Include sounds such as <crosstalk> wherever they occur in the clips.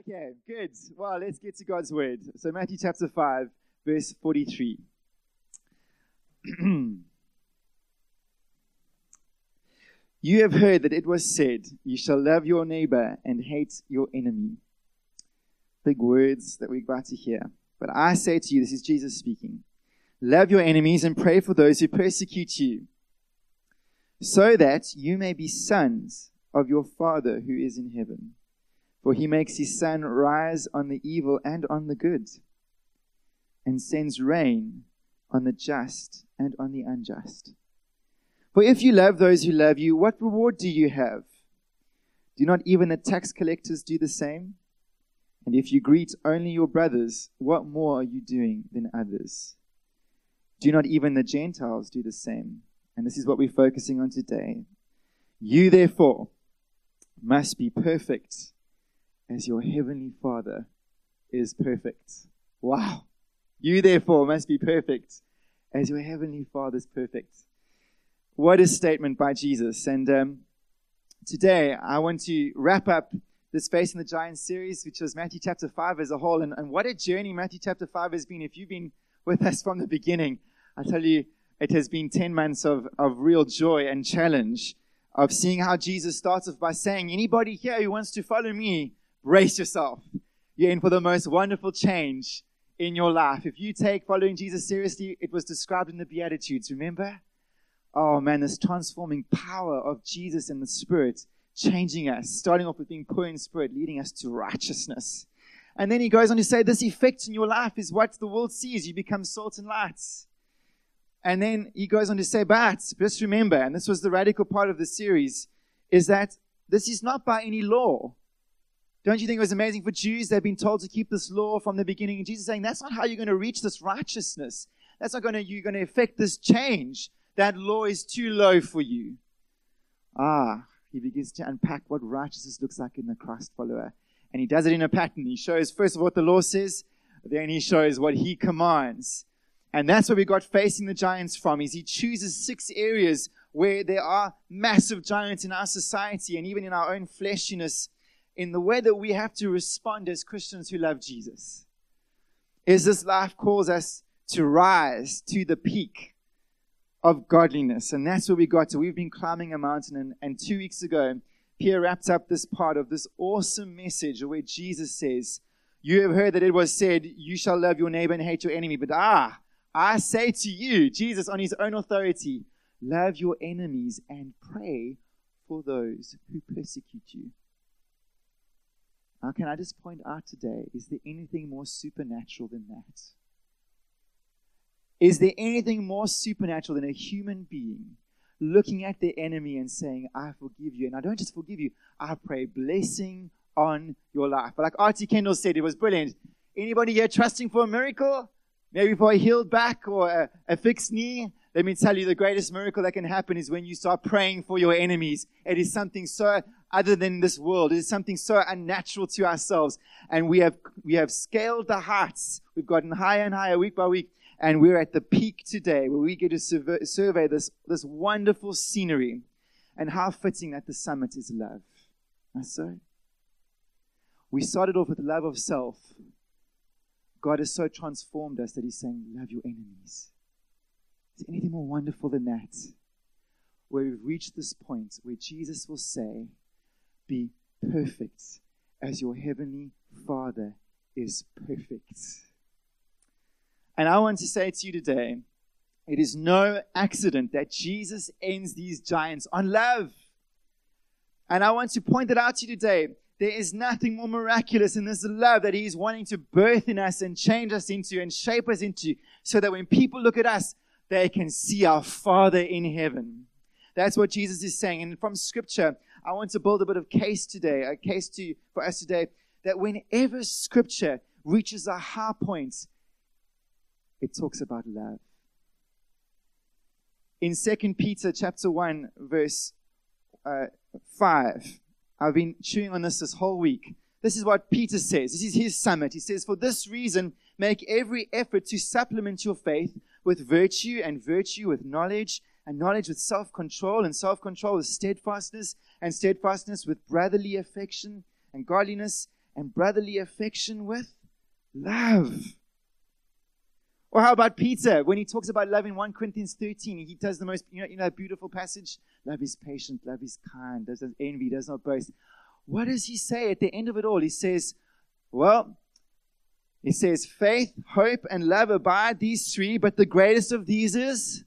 Okay, good. Well, let's get to God's word. So, Matthew chapter 5, verse 43. <clears throat> you have heard that it was said, You shall love your neighbor and hate your enemy. Big words that we're about to hear. But I say to you, this is Jesus speaking love your enemies and pray for those who persecute you, so that you may be sons of your Father who is in heaven. For he makes his sun rise on the evil and on the good, and sends rain on the just and on the unjust. For if you love those who love you, what reward do you have? Do not even the tax collectors do the same? And if you greet only your brothers, what more are you doing than others? Do not even the Gentiles do the same? And this is what we're focusing on today. You, therefore, must be perfect as your heavenly Father is perfect. Wow. You therefore must be perfect as your heavenly Father is perfect. What a statement by Jesus. And um, today I want to wrap up this Facing the Giants series, which was Matthew chapter 5 as a whole. And, and what a journey Matthew chapter 5 has been. If you've been with us from the beginning, I tell you, it has been 10 months of, of real joy and challenge of seeing how Jesus starts off by saying, Anybody here who wants to follow me, brace yourself. You're in for the most wonderful change in your life. If you take following Jesus seriously, it was described in the Beatitudes, remember? Oh man, this transforming power of Jesus and the Spirit changing us, starting off with being poor in spirit, leading us to righteousness. And then he goes on to say, This effect in your life is what the world sees. You become salt and light. And then he goes on to say, But just remember, and this was the radical part of the series, is that this is not by any law. Don't you think it was amazing for Jews? They've been told to keep this law from the beginning. And Jesus saying, that's not how you're going to reach this righteousness. That's not going to, you're going to effect this change. That law is too low for you. Ah, he begins to unpack what righteousness looks like in the Christ follower. And he does it in a pattern. He shows first of all what the law says, then he shows what he commands. And that's where we got facing the giants from, is he chooses six areas where there are massive giants in our society and even in our own fleshiness in the way that we have to respond as Christians who love Jesus. Is this life calls us to rise to the peak of godliness. And that's where we got to. We've been climbing a mountain, and, and two weeks ago, Pierre wrapped up this part of this awesome message where Jesus says, You have heard that it was said, You shall love your neighbor and hate your enemy. But ah, I say to you, Jesus on his own authority, love your enemies and pray for those who persecute you. Now, can I just point out today, is there anything more supernatural than that? Is there anything more supernatural than a human being looking at their enemy and saying, I forgive you? And I don't just forgive you, I pray blessing on your life. But like R.T. Kendall said, it was brilliant. Anybody here trusting for a miracle? Maybe for a healed back or a, a fixed knee? Let me tell you, the greatest miracle that can happen is when you start praying for your enemies. It is something so other than this world. It is something so unnatural to ourselves. And we have, we have scaled the heights. We've gotten higher and higher week by week. And we're at the peak today where we get to survey, survey this, this wonderful scenery. And how fitting that the summit is love. That's so. We started off with love of self. God has so transformed us that He's saying, Love your enemies. Is anything more wonderful than that? Where we've reached this point where Jesus will say, Be perfect as your heavenly Father is perfect. And I want to say to you today, it is no accident that Jesus ends these giants on love. And I want to point that out to you today. There is nothing more miraculous in this love that He is wanting to birth in us and change us into and shape us into so that when people look at us, they can see our Father in heaven. That's what Jesus is saying. And from Scripture, I want to build a bit of case today, a case to for us today, that whenever Scripture reaches a high point, it talks about love. In 2 Peter chapter 1, verse uh, 5, I've been chewing on this this whole week. This is what Peter says. This is his summit. He says, For this reason, make every effort to supplement your faith with virtue, and virtue with knowledge, and knowledge with self control, and self control with steadfastness, and steadfastness with brotherly affection, and godliness, and brotherly affection with love. Or how about Peter when he talks about love in 1 Corinthians 13? He does the most, you know, know, beautiful passage. Love is patient, love is kind, doesn't envy, does not boast. What does he say at the end of it all? He says, well, he says, faith, hope, and love abide, these three, but the greatest of these is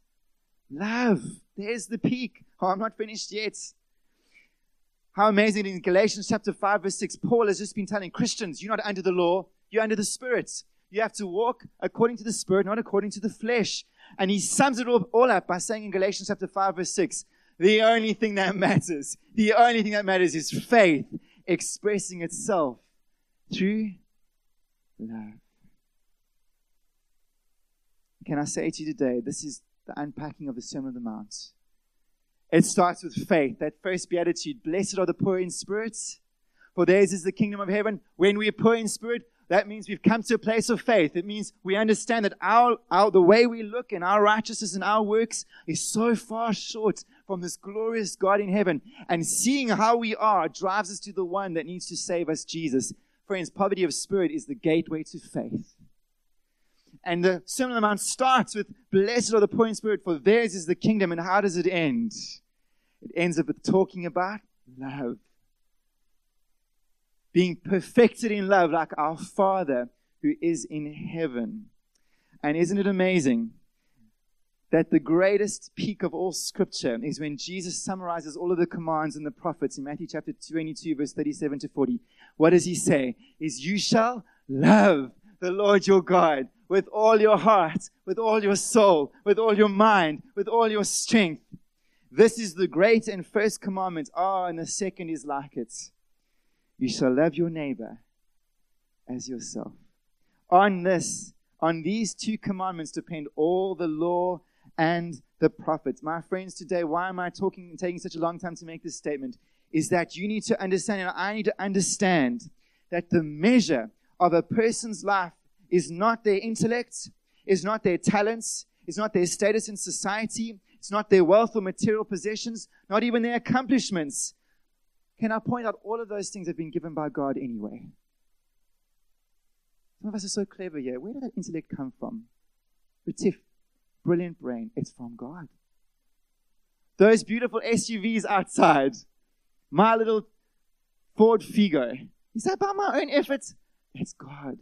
love. There's the peak. Oh, I'm not finished yet. How amazing in Galatians chapter 5, verse 6, Paul has just been telling Christians, you're not under the law, you're under the Spirit. You have to walk according to the Spirit, not according to the flesh. And he sums it all, up by saying in Galatians chapter 5, verse 6, the only thing that matters, the only thing that matters is faith expressing itself through love. Can I say to you today, this is the unpacking of the Sermon on the Mount. It starts with faith. That first beatitude, blessed are the poor in spirit, for theirs is the kingdom of heaven. When we are poor in spirit, that means we've come to a place of faith. It means we understand that our, our, the way we look and our righteousness and our works is so far short from this glorious God in heaven. And seeing how we are drives us to the one that needs to save us, Jesus. Friends, poverty of spirit is the gateway to faith. And the Sermon on the Mount starts with, Blessed are the poor in spirit, for theirs is the kingdom. And how does it end? It ends up with talking about love being perfected in love like our Father who is in heaven. And isn't it amazing that the greatest peak of all scripture is when Jesus summarizes all of the commands and the prophets in Matthew chapter 22, verse 37 to 40? What does he say? Is you shall love the Lord your God with all your heart, with all your soul, with all your mind, with all your strength. This is the great and first commandment. Ah, oh, and the second is like it you shall love your neighbor as yourself. On this, on these two commandments depend all the law and the prophets. My friends, today, why am I talking and taking such a long time to make this statement? Is that you need to understand, and I need to understand that the measure of a person's life is not their intellect, is not their talents, is not their status in society, it's not their wealth or material possessions, not even their accomplishments. Can I point out all of those things have been given by God anyway? Some of us are so clever here. Where did that intellect come from? Retief, brilliant brain. It's from God. Those beautiful SUVs outside, my little Ford Figo. Is that by my own efforts? It's God.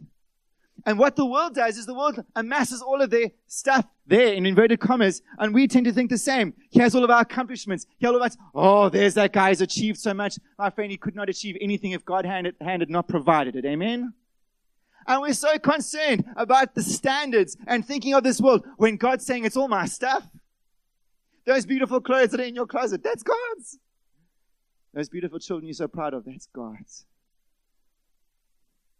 And what the world does is the world amasses all of their stuff there in inverted commas, and we tend to think the same. He has all of our accomplishments. He has all of us. Oh, there's that guy who's achieved so much. My friend, he could not achieve anything if God had, had not provided it. Amen? And we're so concerned about the standards and thinking of this world when God's saying it's all my stuff. Those beautiful clothes that are in your closet, that's God's. Those beautiful children you're so proud of, that's God's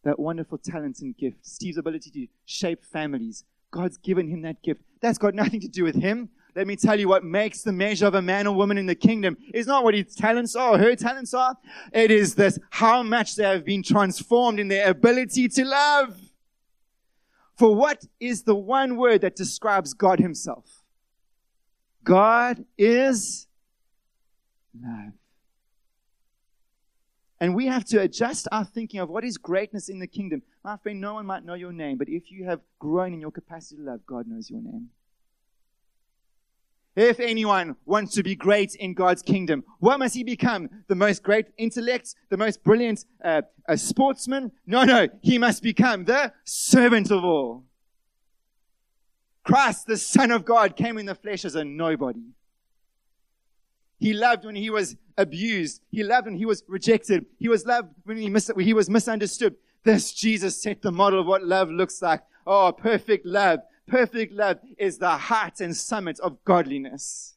that wonderful talent and gift, Steve's ability to shape families. God's given him that gift. That's got nothing to do with him. Let me tell you what makes the measure of a man or woman in the kingdom is not what his talents are or her talents are. It is this, how much they have been transformed in their ability to love. For what is the one word that describes God himself? God is love. And we have to adjust our thinking of what is greatness in the kingdom. My friend, no one might know your name, but if you have grown in your capacity to love, God knows your name. If anyone wants to be great in God's kingdom, what must he become? The most great intellect, the most brilliant uh, a sportsman? No, no, he must become the servant of all. Christ, the Son of God, came in the flesh as a nobody. He loved when he was abused. He loved when he was rejected. He was loved when he, mis- when he was misunderstood. This Jesus set the model of what love looks like. Oh, perfect love. Perfect love is the height and summit of godliness.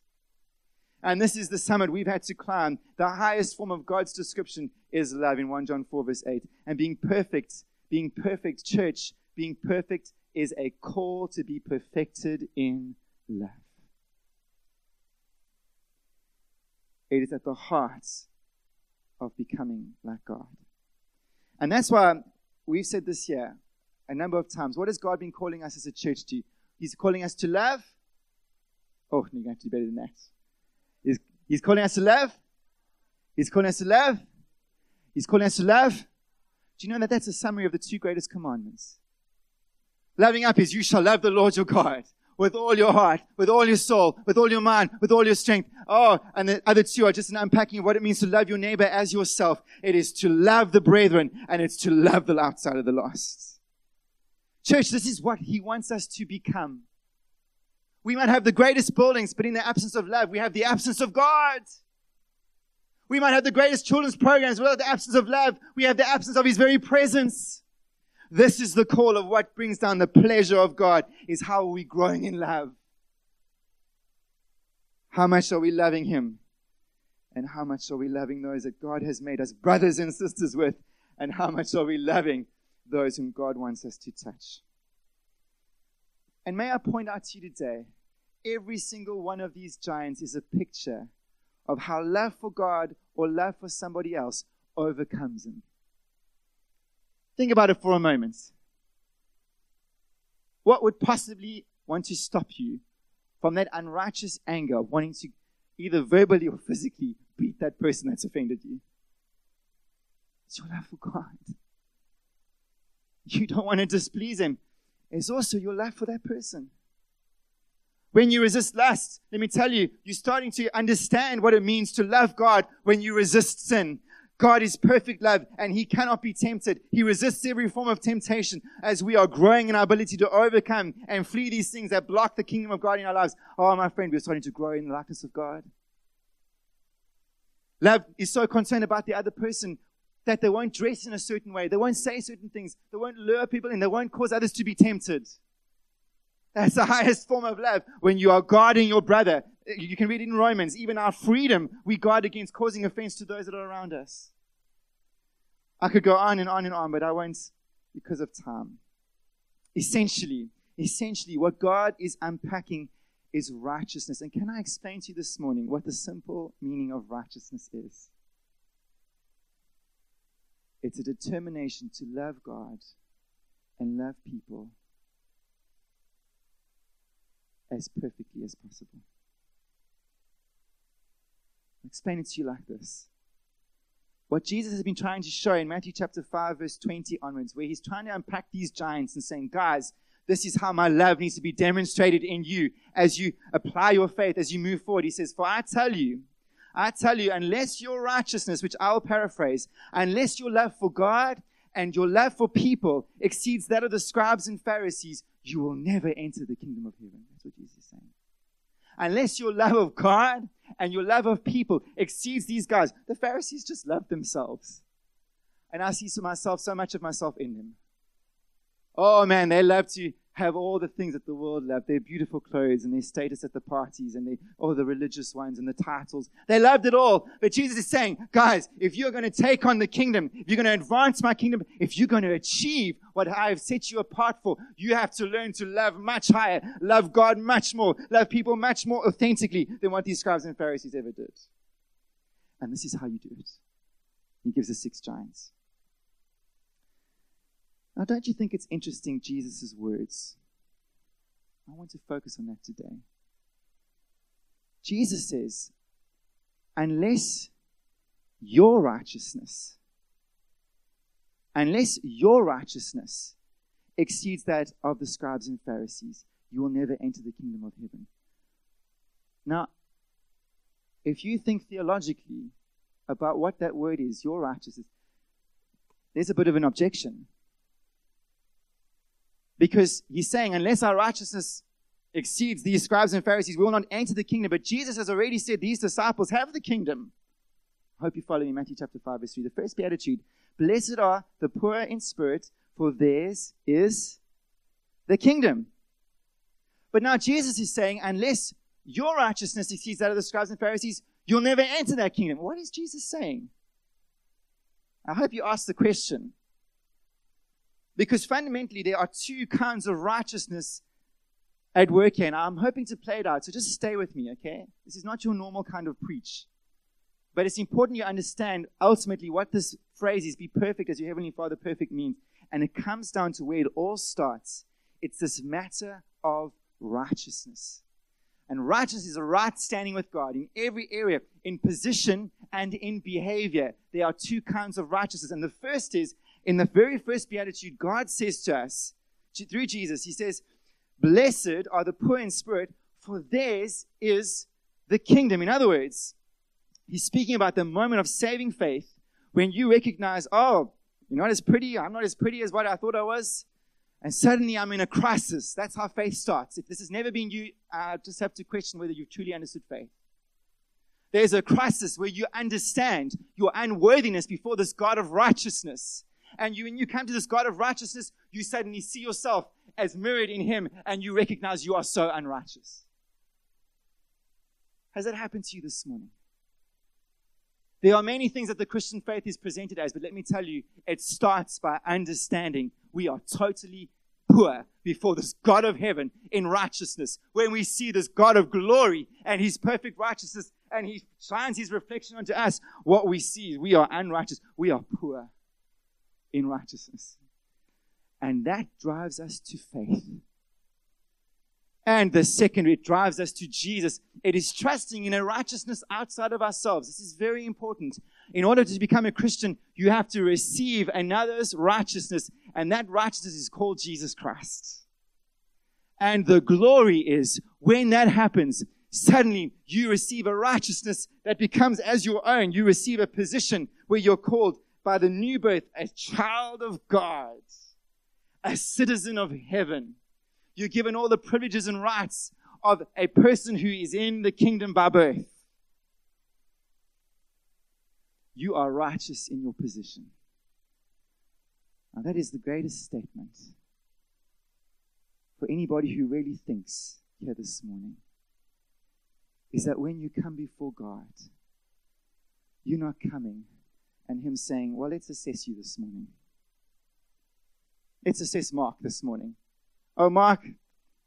And this is the summit we've had to climb. The highest form of God's description is love in 1 John 4, verse 8. And being perfect, being perfect, church, being perfect is a call to be perfected in love. It is at the heart of becoming like God. And that's why we've said this year a number of times. What has God been calling us as a church to? He's calling us to love. Oh, you're going to do better than that. He's, he's calling us to love. He's calling us to love. He's calling us to love. Do you know that that's a summary of the two greatest commandments? Loving up is you shall love the Lord your God with all your heart, with all your soul, with all your mind, with all your strength. Oh, and the other two are just an unpacking what it means to love your neighbor as yourself. It is to love the brethren and it's to love the outside of the lost. Church, this is what he wants us to become. We might have the greatest buildings, but in the absence of love, we have the absence of God. We might have the greatest children's programs, but without the absence of love, we have the absence of his very presence. This is the call of what brings down the pleasure of God is how are we growing in love? How much are we loving him? And how much are we loving those that God has made us brothers and sisters with? And how much are we loving those whom God wants us to touch? And may I point out to you today, every single one of these giants is a picture of how love for God or love for somebody else overcomes them. Think about it for a moment. What would possibly want to stop you from that unrighteous anger of wanting to either verbally or physically beat that person that's offended you? It's your love for God. You don't want to displease Him. It's also your love for that person. When you resist lust, let me tell you, you're starting to understand what it means to love God when you resist sin. God is perfect love and he cannot be tempted. He resists every form of temptation as we are growing in our ability to overcome and flee these things that block the kingdom of God in our lives. Oh, my friend, we're starting to grow in the likeness of God. Love is so concerned about the other person that they won't dress in a certain way. They won't say certain things. They won't lure people in. They won't cause others to be tempted. That's the <laughs> highest form of love. When you are guarding your brother, you can read it in Romans, even our freedom, we guard against causing offense to those that are around us. I could go on and on and on, but I won't because of time. Essentially, essentially, what God is unpacking is righteousness. And can I explain to you this morning what the simple meaning of righteousness is? It's a determination to love God and love people as perfectly as possible. I'll explain it to you like this. What Jesus has been trying to show in Matthew chapter 5, verse 20 onwards, where he's trying to unpack these giants and saying, guys, this is how my love needs to be demonstrated in you as you apply your faith, as you move forward. He says, For I tell you, I tell you, unless your righteousness, which I'll paraphrase, unless your love for God and your love for people exceeds that of the scribes and Pharisees, you will never enter the kingdom of heaven. That's what Jesus is saying. Unless your love of God and your love of people exceeds these guys, the Pharisees just love themselves. And I see so myself, so much of myself in them. Oh man, they love to have all the things that the world love their beautiful clothes and their status at the parties and all the religious ones and the titles. They loved it all. But Jesus is saying, guys, if you're going to take on the kingdom, if you're going to advance my kingdom, if you're going to achieve what I have set you apart for, you have to learn to love much higher, love God much more, love people much more authentically than what these scribes and Pharisees ever did. And this is how you do it. He gives us six giants. Now, don't you think it's interesting, Jesus' words? I want to focus on that today. Jesus says, unless your righteousness, unless your righteousness exceeds that of the scribes and Pharisees, you will never enter the kingdom of heaven. Now, if you think theologically about what that word is, your righteousness, there's a bit of an objection. Because he's saying, unless our righteousness exceeds these scribes and Pharisees, we will not enter the kingdom. But Jesus has already said these disciples have the kingdom. I hope you follow me. Matthew chapter 5, verse 3. The first beatitude Blessed are the poor in spirit, for theirs is the kingdom. But now Jesus is saying, unless your righteousness exceeds that of the scribes and Pharisees, you'll never enter that kingdom. What is Jesus saying? I hope you ask the question because fundamentally, there are two kinds of righteousness at work here. And I'm hoping to play it out. So just stay with me, okay? This is not your normal kind of preach. But it's important you understand ultimately what this phrase is be perfect as your Heavenly Father perfect means. And it comes down to where it all starts. It's this matter of righteousness. And righteousness is a right standing with God in every area, in position and in behavior. There are two kinds of righteousness. And the first is in the very first beatitude, God says to us, through Jesus, He says, Blessed are the poor in spirit, for theirs is the kingdom. In other words, He's speaking about the moment of saving faith when you recognize, oh, you're not as pretty, I'm not as pretty as what I thought I was, and suddenly I'm in a crisis. That's how faith starts. If this has never been you, I just have to question whether you've truly understood faith. There's a crisis where you understand your unworthiness before this God of righteousness. And you, when you come to this God of righteousness, you suddenly see yourself as mirrored in Him and you recognize you are so unrighteous. Has that happened to you this morning? There are many things that the Christian faith is presented as, but let me tell you, it starts by understanding we are totally poor before this God of heaven in righteousness. When we see this God of glory and his perfect righteousness and he shines his reflection onto us, what we see is we are unrighteous. We are poor in righteousness. And that drives us to faith. And the second, it drives us to Jesus. It is trusting in a righteousness outside of ourselves. This is very important. In order to become a Christian, you have to receive another's righteousness, and that righteousness is called Jesus Christ. And the glory is when that happens, suddenly you receive a righteousness that becomes as your own. You receive a position where you're called by the new birth a child of God, a citizen of heaven you're given all the privileges and rights of a person who is in the kingdom by birth. You are righteous in your position. Now, that is the greatest statement for anybody who really thinks here this morning is that when you come before God, you're not coming and Him saying, Well, let's assess you this morning. Let's assess Mark this morning. Oh, Mark,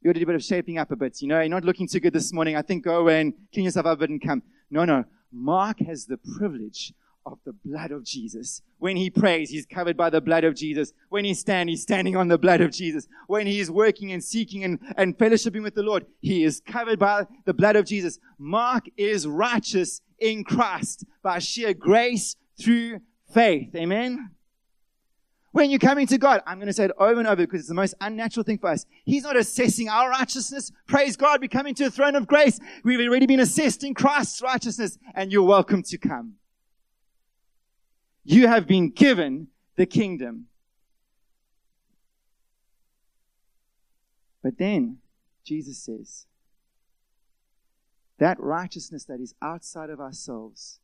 you do a bit of shaping up a bit. You know, you're not looking too good this morning. I think go away and clean yourself up a bit and come. No, no. Mark has the privilege of the blood of Jesus. When he prays, he's covered by the blood of Jesus. When he stands, he's standing on the blood of Jesus. When he is working and seeking and, and fellowshipping with the Lord, he is covered by the blood of Jesus. Mark is righteous in Christ by sheer grace through faith. Amen. When you're coming to God, I'm going to say it over and over because it's the most unnatural thing for us. He's not assessing our righteousness. Praise God, we're coming to a throne of grace. We've already been assessed in Christ's righteousness, and you're welcome to come. You have been given the kingdom. But then, Jesus says, that righteousness that is outside of ourselves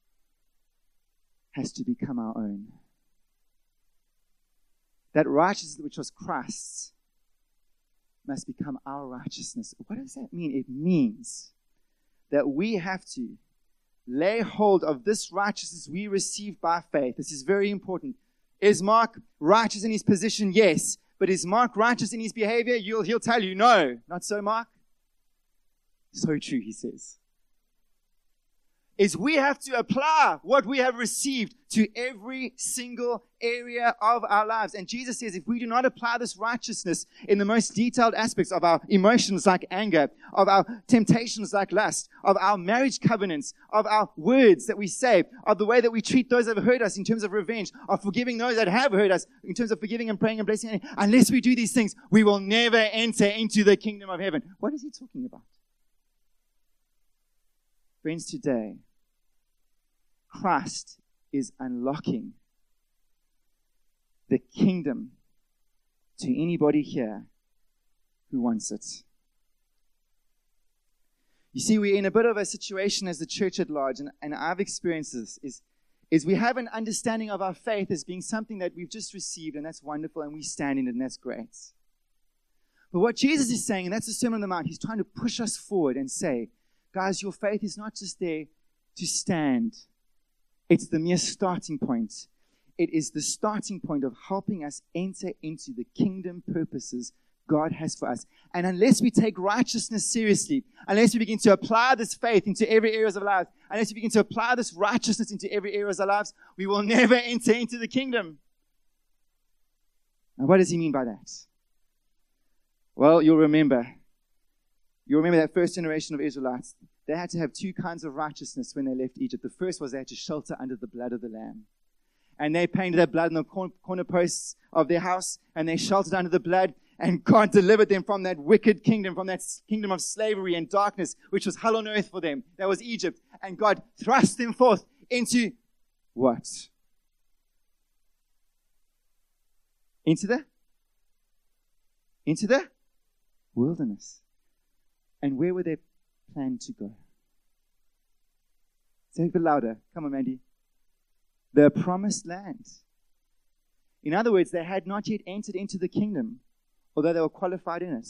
has to become our own that righteousness which was Christ's must become our righteousness. What does that mean? It means that we have to lay hold of this righteousness we receive by faith. This is very important. Is Mark righteous in his position? Yes. But is Mark righteous in his behavior? You'll, he'll tell you, no. Not so, Mark. So true, he says is we have to apply what we have received to every single area of our lives. And Jesus says if we do not apply this righteousness in the most detailed aspects of our emotions like anger, of our temptations like lust, of our marriage covenants, of our words that we say, of the way that we treat those that have hurt us in terms of revenge, of forgiving those that have hurt us in terms of forgiving and praying and blessing, unless we do these things, we will never enter into the kingdom of heaven. What is he talking about? Friends, today, Christ is unlocking the kingdom to anybody here who wants it. You see, we're in a bit of a situation as the church at large, and, and I've experienced this, is, is we have an understanding of our faith as being something that we've just received, and that's wonderful, and we stand in it, and that's great. But what Jesus is saying, and that's the Sermon on the Mount, he's trying to push us forward and say, guys, your faith is not just there to stand it's the mere starting point. It is the starting point of helping us enter into the kingdom purposes God has for us. And unless we take righteousness seriously, unless we begin to apply this faith into every area of our lives, unless we begin to apply this righteousness into every area of our lives, we will <laughs> never enter into the kingdom. Now, what does he mean by that? Well, you'll remember. You'll remember that first generation of Israelites they had to have two kinds of righteousness when they left Egypt. The first was they had to shelter under the blood of the Lamb. and they painted their blood on the corner posts of their house, and they sheltered under the blood, and God <laughs> delivered them from that wicked kingdom, from that kingdom of slavery and darkness, which was hell on earth for them. That was Egypt. And God thrust them forth into what? Into the into the wilderness. And where were they planned to go? Say it louder. Come on, Mandy. The promised land. In other words, they had not yet entered into the kingdom, although they were qualified in it.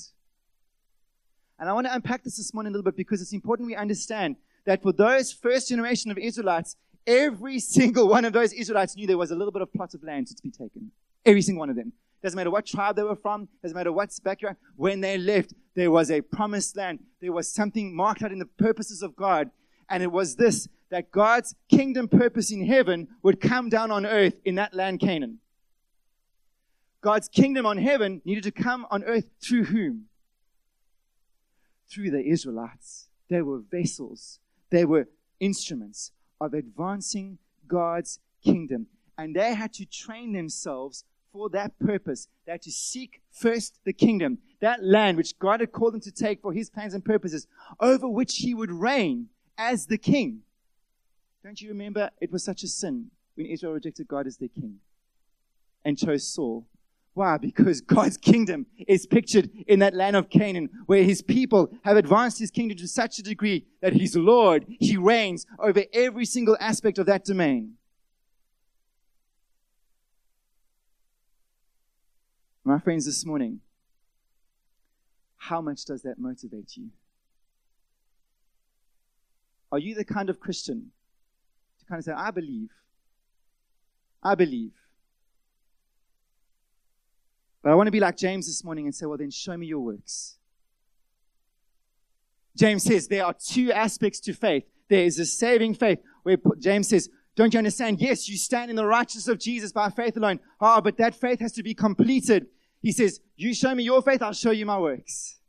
And I want to unpack this this morning a little bit because it's important we understand that for those first generation of Israelites, every <laughs> single one of those Israelites knew there was a little bit of plot of land to be taken. Every single one of them. Doesn't matter what tribe they were from, doesn't matter what background. When they left, there was a promised land. There was something marked out in the purposes of God. And it was this that God's kingdom purpose in heaven would come down on earth in that land, Canaan. God's kingdom on heaven needed to come on earth through whom? Through the Israelites. They were vessels, they were instruments of advancing God's kingdom. And they had to train themselves for that purpose. They had to seek first the kingdom, that land which God had called them to take for his plans and purposes, over which he would reign as the king. Don't you remember it was such a sin when Israel rejected God as their king and chose Saul? Why? Because <laughs> God's kingdom is pictured in that land of Canaan where his people have advanced his kingdom to such a degree that he's Lord. He reigns over every single aspect of that domain. My friends, this morning, how much does that motivate you? Are you the kind of Christian to kind of say, I believe? I believe. But I want to be like James this morning and say, well, then show me your works. James says there are two aspects to faith. There is a saving faith, where James says, Don't you understand? Yes, you stand in the righteousness of Jesus by faith alone. Ah, oh, but that faith has to be completed. He says, You show me your faith, I'll show you my works.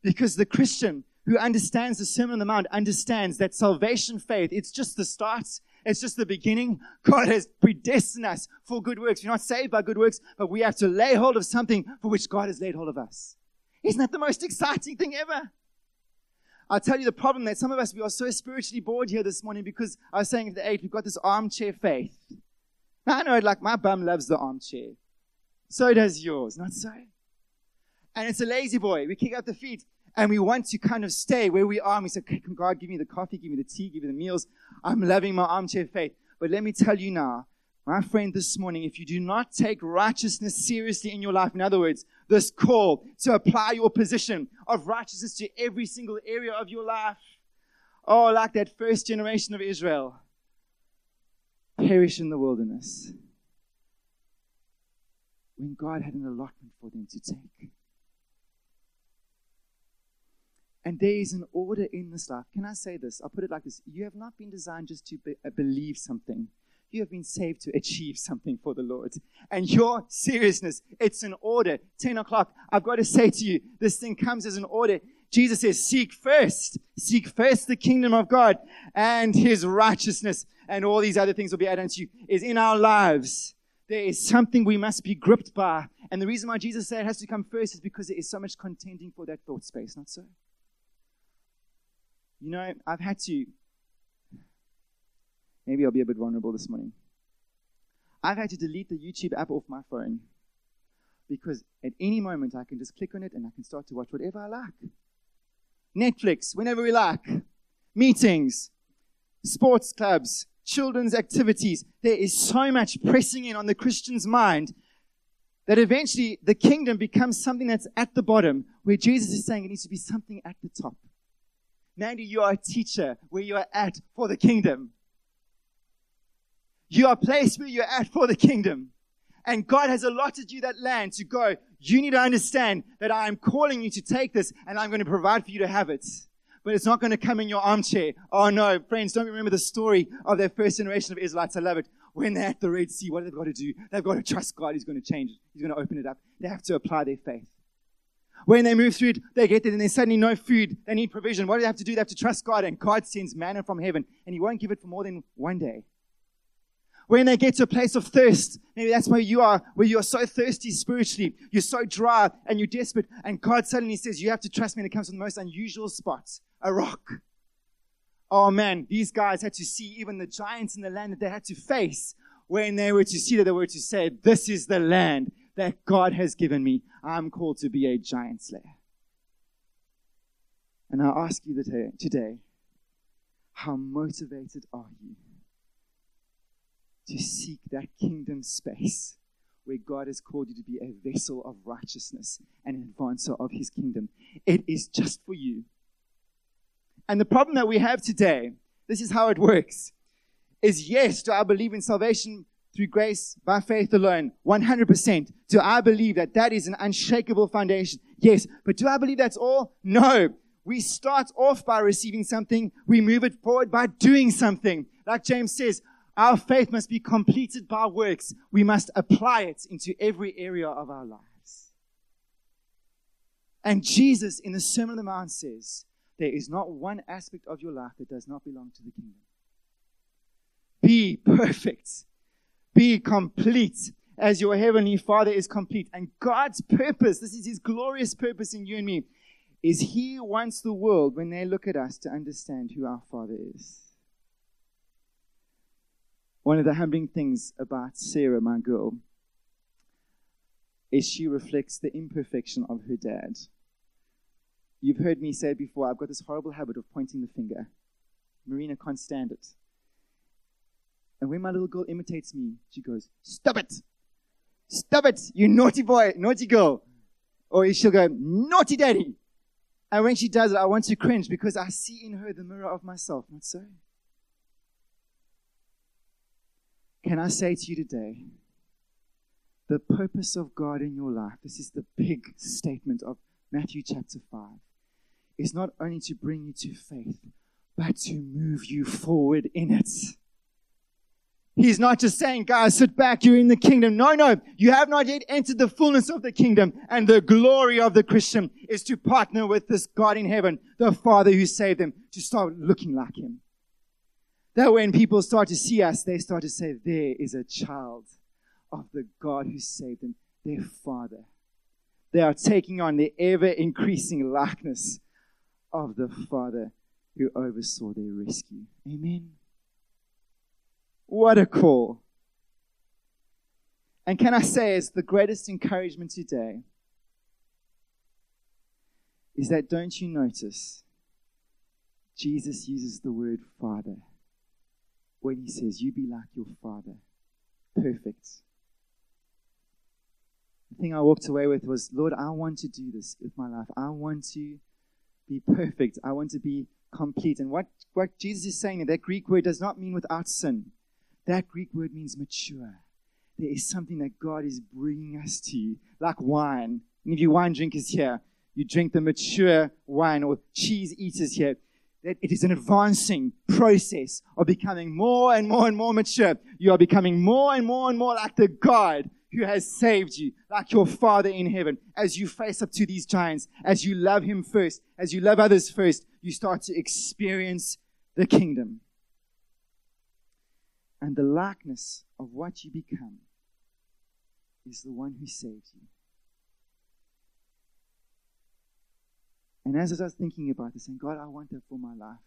Because the Christian who understands the Sermon on the Mount understands that salvation faith, it's just the start, it's just the beginning. God has predestined us for good works. We're not saved by good works, but we have to lay hold of something for which God has laid hold of us. Isn't that the most exciting thing ever? I'll tell you the problem that some of us, we are so spiritually bored here this morning because I was saying at the eight, we've got this armchair faith. Now, I know, like, my bum loves the armchair. So does yours, not so? And it's a lazy boy. We kick out the feet and we want to kind of stay where we are. And we say, okay, God, give me the coffee, give me the tea, give me the meals. I'm loving my armchair faith. But let me tell you now, my friend, this morning, if you do not take righteousness seriously in your life, in other words, this call to apply your position of righteousness to every single area of your life, oh, like that first generation of Israel, perish in the wilderness when God had an allotment for them to take. And there is an order in this life. Can I say this? I'll put it like this. You have not been designed just to be, uh, believe something. You have been saved to achieve something for the Lord. And your seriousness, it's an order. 10 o'clock, I've got to say to you, this thing comes as an order. Jesus says, seek first, seek first the kingdom of God and his righteousness, and all these other things will be added unto you, is in our lives. There is something we must be gripped by. And the reason why Jesus said it has to come first is because there is so much contending for that thought space, not so? You know, I've had to, maybe I'll be a bit vulnerable this morning. I've had to delete the YouTube app off my phone because at any moment I can just click on it and I can start to watch whatever I like. Netflix, whenever we like. Meetings, sports clubs, children's activities. There is so much pressing in on the Christian's mind that eventually the kingdom becomes something that's at the bottom, where Jesus is saying it needs to be something at the top. Mandy, you are a teacher where you are at for the kingdom. You are placed where you're at for the kingdom. And God has allotted you that land to go. You need to understand that I am calling you to take this and I'm going to provide for you to have it. But it's not going to come in your armchair. Oh no, friends, don't remember the story of that first generation of Israelites. I love it. When they're at the Red Sea, what have they got to do? They've got to trust God. He's going to change it. He's going to open it up. They have to apply their faith. When they move through it, they get there and there's suddenly no food. They need provision. What do they have to do? They have to trust God, and God sends manna from heaven, and He won't give it for more than one day. When they get to a place of thirst, maybe that's where you are, where you're so thirsty spiritually, you're so dry and you're desperate, and God suddenly says, You have to trust me, and it comes from the most unusual spots a rock. Oh man, these guys had to see even the giants in the land that they had to face when they were to see that they were to say, This is the land that God has given me. I'm called to be a giant slayer. And I ask you today, uh, today how motivated are you? To seek that kingdom space where God has called you to be a vessel of righteousness and an advancer of his kingdom. It is just for you. And the problem that we have today, this is how it works, is yes, do I believe in salvation through grace by faith alone? 100%. Do I believe that that is an unshakable foundation? Yes. But do I believe that's all? No. We start off by receiving something. We move it forward by doing something. Like James says, our faith must be completed by works. We must apply it into every area of our lives. And Jesus in the Sermon on the Mount says, There is not one aspect of your life that does not belong to the kingdom. Be perfect, be complete as your heavenly Father is complete. And God's purpose, this is His glorious purpose in you and me, is He wants the world, when they look at us, to understand who our Father is. One of the humbling things about Sarah, my girl, is she reflects the imperfection of her dad. You've heard me say it before, I've got this horrible habit of pointing the finger. Marina can't stand it. And when my little girl imitates me, she goes, Stop it! Stop it, you naughty boy, naughty girl. Or she'll go, Naughty daddy. And when she does it, I want to cringe because I see in her the mirror of myself, not so. Can I say to you today, the purpose of God in your life, this is the big statement of Matthew chapter 5, is not only to bring you to faith, but to move you forward in it. He's not just saying, guys, sit back, you're in the kingdom. No, no, you have not yet entered the fullness of the kingdom. And the glory of the Christian is to partner with this God in heaven, the Father who saved them, to start looking like Him. That when people start to see us, they start to say, There is a child of the God who saved them, their Father. They are taking on the ever increasing likeness of the Father who oversaw their rescue. Amen. What a call. And can I say, as the greatest encouragement today, is that don't you notice Jesus uses the word Father when he says, You be like your father. Perfect. The thing I walked away with was, Lord, I want to do this with my life. I want to be perfect. I want to be complete. And what, what Jesus is saying, in that Greek word does not mean without sin. That Greek word means mature. There is something that God is bringing us to, like wine. Any of you wine drinkers here, you drink the mature wine, or cheese eaters here that it is an advancing process of becoming more and more and more mature. You are becoming more and more and more like the God who has saved you, like your Father in heaven. As you face up to these giants, as you love Him first, as you love others first, you start to experience the kingdom. And the likeness of what you become is the one who saved you. And as I was thinking about this, and God, I want that for my life,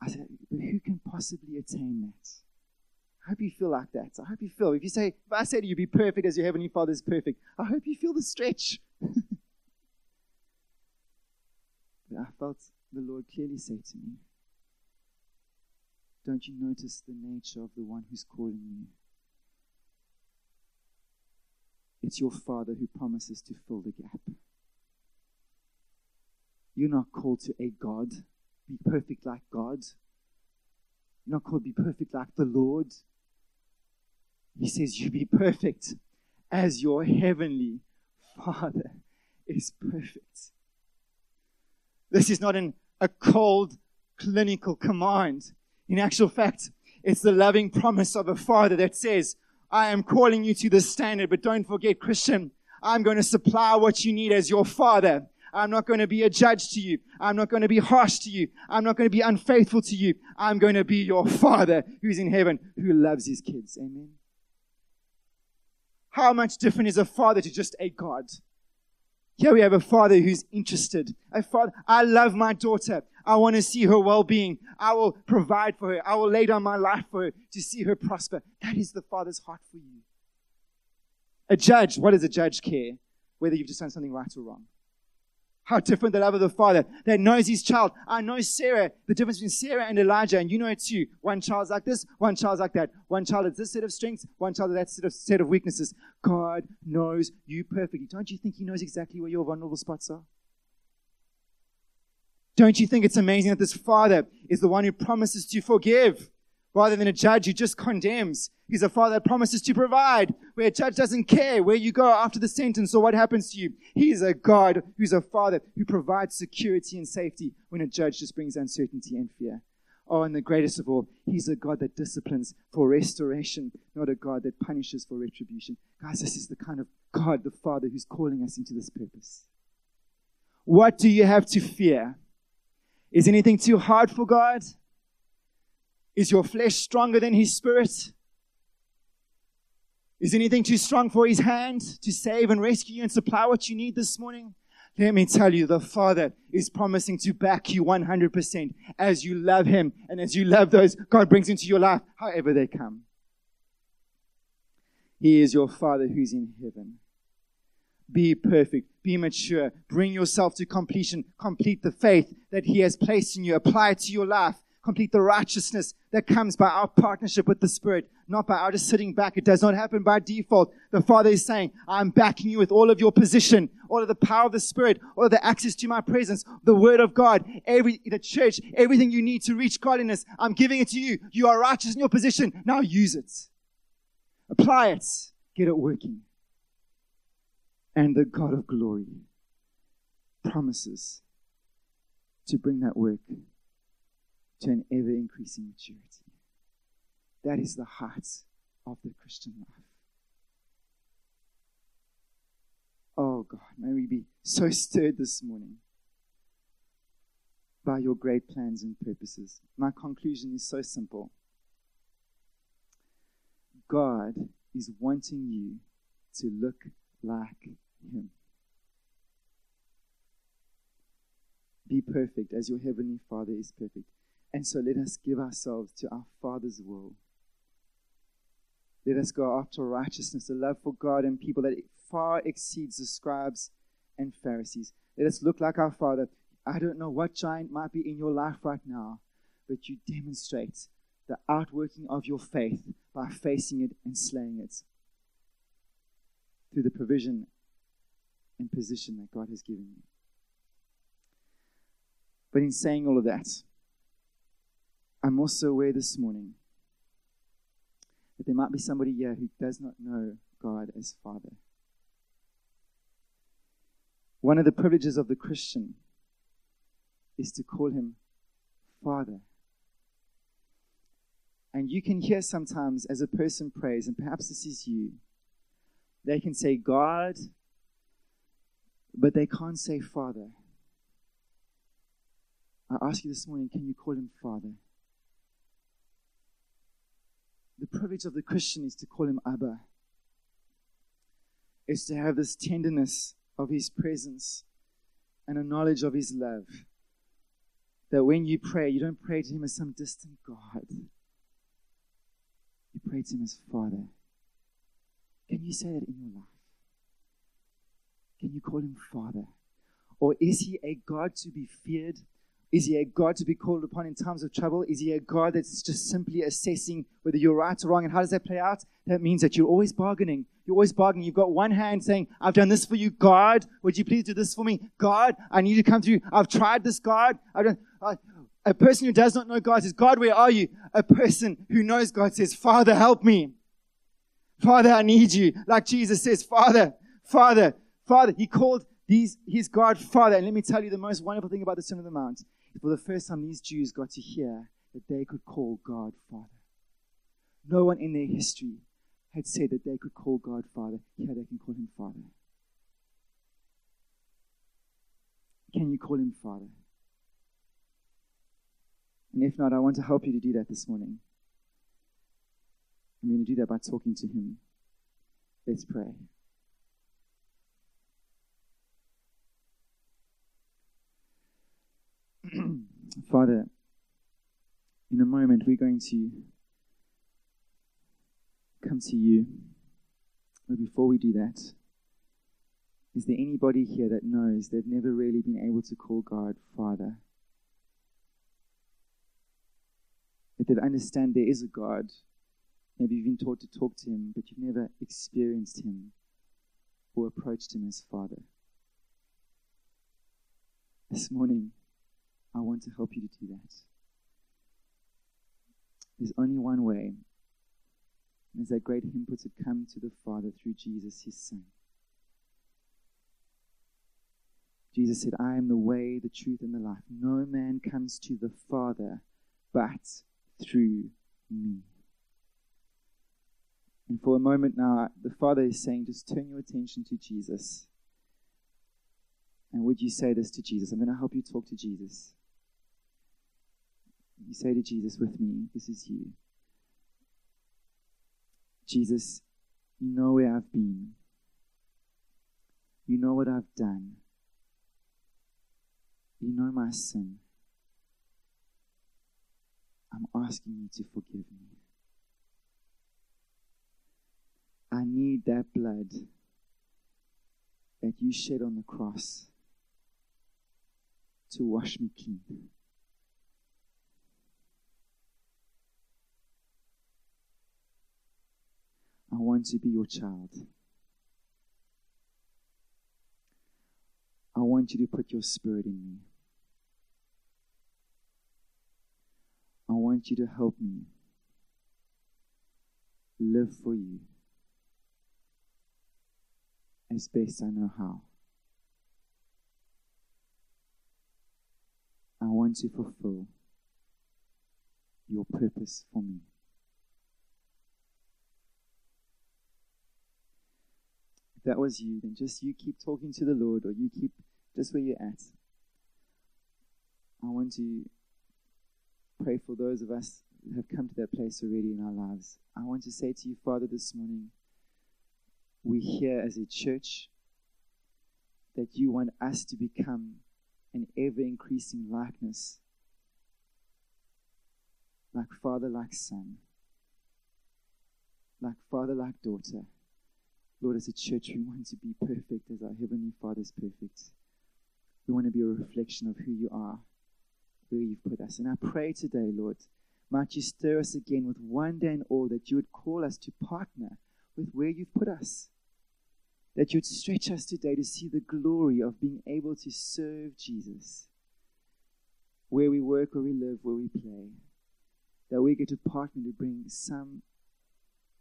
I said, but who can possibly attain that? I hope you feel like that. I hope you feel. If you say, if I say to you, be perfect as your heavenly Father is perfect, I hope you feel the stretch. <laughs> but I felt the Lord clearly say to me, Don't you notice the nature of the one who's calling you? It's your Father who promises to fill the gap. You're not called to a God. Be perfect like God. You're not called to be perfect like the Lord. He says, You be perfect as your heavenly Father is perfect. This is not an, a cold clinical command. In actual fact, it's the loving promise of a father that says, I am calling you to the standard, but don't forget, Christian, I'm going to supply what you need as your father. I'm not going to be a judge to you. I'm not going to be harsh to you. I'm not going to be unfaithful to you. I'm going to be your father who's in heaven, who loves his kids. Amen. How much different is a father to just a God? Here we have a father who's interested. A father, I love my daughter. I want to see her well-being. I will provide for her. I will lay down my life for her to see her prosper. That is the father's heart for you. A judge, what does a judge care? Whether you've just done something right or wrong. How different the love of the father that knows his child. I know Sarah, the difference between Sarah and Elijah, and you know it too. One child's like this, one child's like that. One child has this set of strengths, one child has that set of, set of weaknesses. God knows you perfectly. Don't you think he knows exactly where your vulnerable spots are? Don't you think it's amazing that this father is the one who promises to forgive rather than a judge who just condemns? He's a father that promises to provide, where a judge doesn't care where you go after the sentence or what happens to you. He's a God who's a father who provides security and safety when a judge just brings uncertainty and fear. Oh, and the greatest of all, he's a God that disciplines for restoration, not a God that punishes for retribution. Guys, this is the kind of God, the Father, who's calling us into this purpose. What do you have to fear? Is anything too hard for God? Is your flesh stronger than his spirit? Is anything too strong for his hand to save and rescue you and supply what you need this morning? Let me tell you, the Father is promising to back you 100% as you love him and as you love those God brings into your life, however they come. He is your Father who's in heaven. Be perfect, be mature, bring yourself to completion, complete the faith that He has placed in you, apply it to your life, complete the righteousness that comes by our partnership with the Spirit, not by our just sitting back. It does not happen by default. The Father is saying, I'm backing you with all of your position, all of the power of the Spirit, all of the access to my presence, the Word of God, every, the church, everything you need to reach godliness. I'm giving it to you. You are righteous in your position. Now use it. Apply it. Get it working. And the God of glory promises to bring that work to an ever increasing maturity. That is the heart of the Christian life. Oh God, may we be so stirred this morning by your great plans and purposes. My conclusion is so simple God is wanting you to look like Him. Be perfect as your Heavenly Father is perfect. And so let us give ourselves to our Father's will. Let us go after righteousness, a love for God and people that far exceeds the scribes and Pharisees. Let us look like our Father. I don't know what giant might be in your life right now, but you demonstrate the outworking of your faith by facing it and slaying it through the provision and position that God has given you. But in saying all of that, I'm also aware this morning that there might be somebody here who does not know God as Father. One of the privileges of the Christian is to call him Father. And you can hear sometimes as a person prays, and perhaps this is you, they can say God, but they can't say Father. I ask you this morning, can you call him Father? The privilege of the Christian is to call him Abba. Is to have this tenderness of his presence and a knowledge of his love. That when you pray, you don't pray to him as some distant God. You pray to him as Father. Can you say that in your life? Can you call him Father? Or is he a God to be feared is he a God to be called upon in times of trouble? Is he a God that's just simply assessing whether you're right or wrong? And how does that play out? That means that you're always bargaining. You're always bargaining. You've got one hand saying, I've done this for you, God. Would you please do this for me? God, I need to come through. I've tried this, God. I don't, I, a person who does not know God says, God, where are you? A person who knows God says, Father, help me. Father, I need you. Like Jesus says, Father, Father, Father. He called these, his God Father. And let me tell you the most wonderful thing about the Sermon of the Mount for the first time, these Jews got to hear that they could call God Father. No one in their history had said that they could call God Father. Here they can call him Father. Can you call him Father? And if not, I want to help you to do that this morning. I'm going to do that by talking to him. Let's pray. Father, in a moment we're going to come to you. But before we do that, is there anybody here that knows they've never really been able to call God Father? That they understand there is a God. Maybe you've been taught to talk to Him, but you've never experienced Him or approached Him as Father. This morning, I want to help you to do that. There's only one way. And as that great hymn puts it, come to the Father through Jesus, his Son. Jesus said, I am the way, the truth, and the life. No man comes to the Father but through me. And for a moment now, the Father is saying, just turn your attention to Jesus. And would you say this to Jesus? I'm going to help you talk to Jesus. You say to Jesus with me, This is you. Jesus, you know where I've been. You know what I've done. You know my sin. I'm asking you to forgive me. I need that blood that you shed on the cross to wash me clean. I want to be your child. I want you to put your spirit in me. I want you to help me live for you as best I know how. I want to fulfill your purpose for me. If that was you, then just you keep talking to the Lord or you keep just where you're at. I want to pray for those of us who have come to that place already in our lives. I want to say to you, Father, this morning, we hear as a church that you want us to become an ever increasing likeness, like Father, like Son, like Father, like daughter. Lord, as a church, we want to be perfect as our Heavenly Father is perfect. We want to be a reflection of who you are where you've put us. And I pray today, Lord, might you stir us again with wonder and awe that you would call us to partner with where you've put us. That you would stretch us today to see the glory of being able to serve Jesus. Where we work, where we live, where we play. That we get to partner to bring some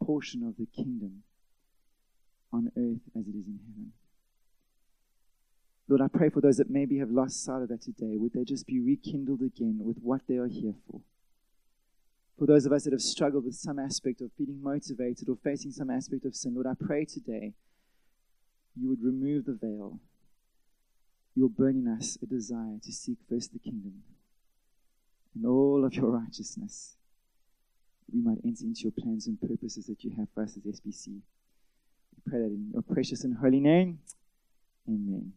portion of the kingdom on earth as it is in heaven. Lord, I pray for those that maybe have lost sight of that today. Would they just be rekindled again with what they are here for? For those of us that have struggled with some aspect of feeling motivated or facing some aspect of sin, Lord, I pray today you would remove the veil. You're burning us a desire to seek first the kingdom and all of your righteousness. We might enter into your plans and purposes that you have for us as SBC. Pray that in your precious and holy name. Amen.